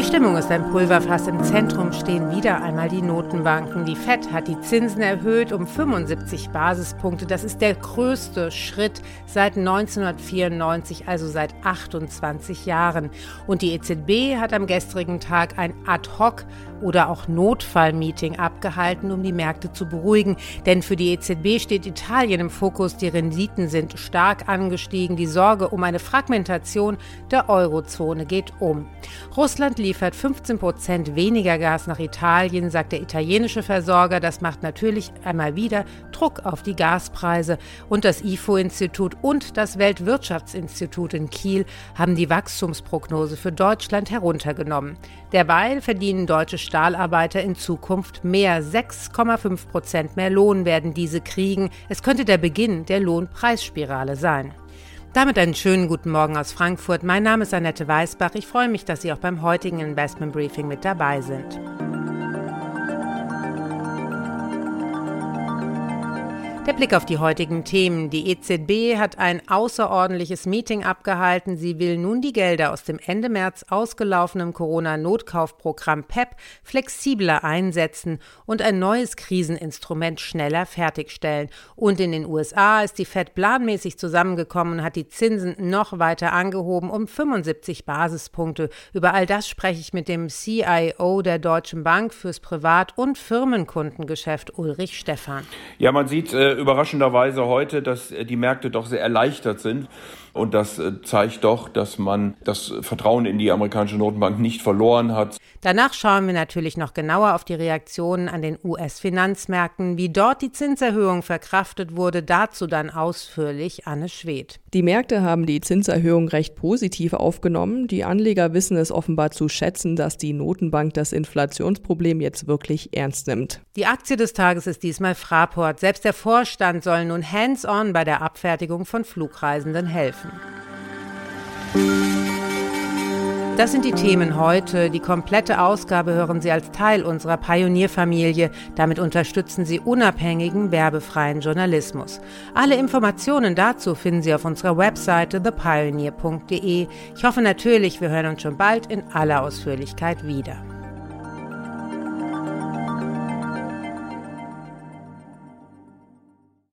Die Stimmung ist ein Pulverfass. Im Zentrum stehen wieder einmal die Notenbanken. Die Fed hat die Zinsen erhöht um 75 Basispunkte. Das ist der größte Schritt seit 1994, also seit 28 Jahren. Und die EZB hat am gestrigen Tag ein Ad-Hoc oder auch Notfallmeeting abgehalten, um die Märkte zu beruhigen. Denn für die EZB steht Italien im Fokus. Die Renditen sind stark angestiegen. Die Sorge um eine Fragmentation der Eurozone geht um. Russland liefert 15 Prozent weniger Gas nach Italien, sagt der italienische Versorger. Das macht natürlich einmal wieder Druck auf die Gaspreise. Und das IFO-Institut und das Weltwirtschaftsinstitut in Kiel haben die Wachstumsprognose für Deutschland heruntergenommen. Derweil verdienen deutsche Stahlarbeiter in Zukunft mehr. 6,5 Prozent mehr Lohn werden diese kriegen. Es könnte der Beginn der Lohnpreisspirale sein. Damit einen schönen guten Morgen aus Frankfurt. Mein Name ist Annette Weißbach. Ich freue mich, dass Sie auch beim heutigen Investment Briefing mit dabei sind. Der Blick auf die heutigen Themen. Die EZB hat ein außerordentliches Meeting abgehalten. Sie will nun die Gelder aus dem Ende März ausgelaufenen Corona-Notkaufprogramm PEP e flexibler einsetzen und ein neues Kriseninstrument schneller fertigstellen. Und in den USA ist die Fed planmäßig zusammengekommen und hat die Zinsen noch weiter angehoben um 75 Basispunkte. Über all das spreche ich mit dem CIO der Deutschen Bank fürs Privat- und Firmenkundengeschäft Ulrich Stephan. Ja, man sieht äh überraschenderweise heute, dass die Märkte doch sehr erleichtert sind. Und das äh, zeigt doch, dass man das Vertrauen in die amerikanische Notenbank nicht verloren hat. Danach schauen wir natürlich noch genauer auf die Reaktionen an den US-Finanzmärkten, wie dort die Zinserhöhung verkraftet wurde. Dazu dann ausführlich Anne Schwedt. Die Märkte haben die Zinserhöhung recht positiv aufgenommen. Die Anleger wissen es offenbar zu schätzen, dass die Notenbank das Inflationsproblem jetzt wirklich ernst nimmt. Die Aktie des Tages ist diesmal Fraport. Selbst der Vorstand soll nun hands-on bei der Abfertigung von Flugreisenden helfen. Das sind die Themen heute. Die komplette Ausgabe hören Sie als Teil unserer Pionierfamilie. Damit unterstützen Sie unabhängigen, werbefreien Journalismus. Alle Informationen dazu finden Sie auf unserer Webseite thepioneer.de. Ich hoffe natürlich, wir hören uns schon bald in aller Ausführlichkeit wieder.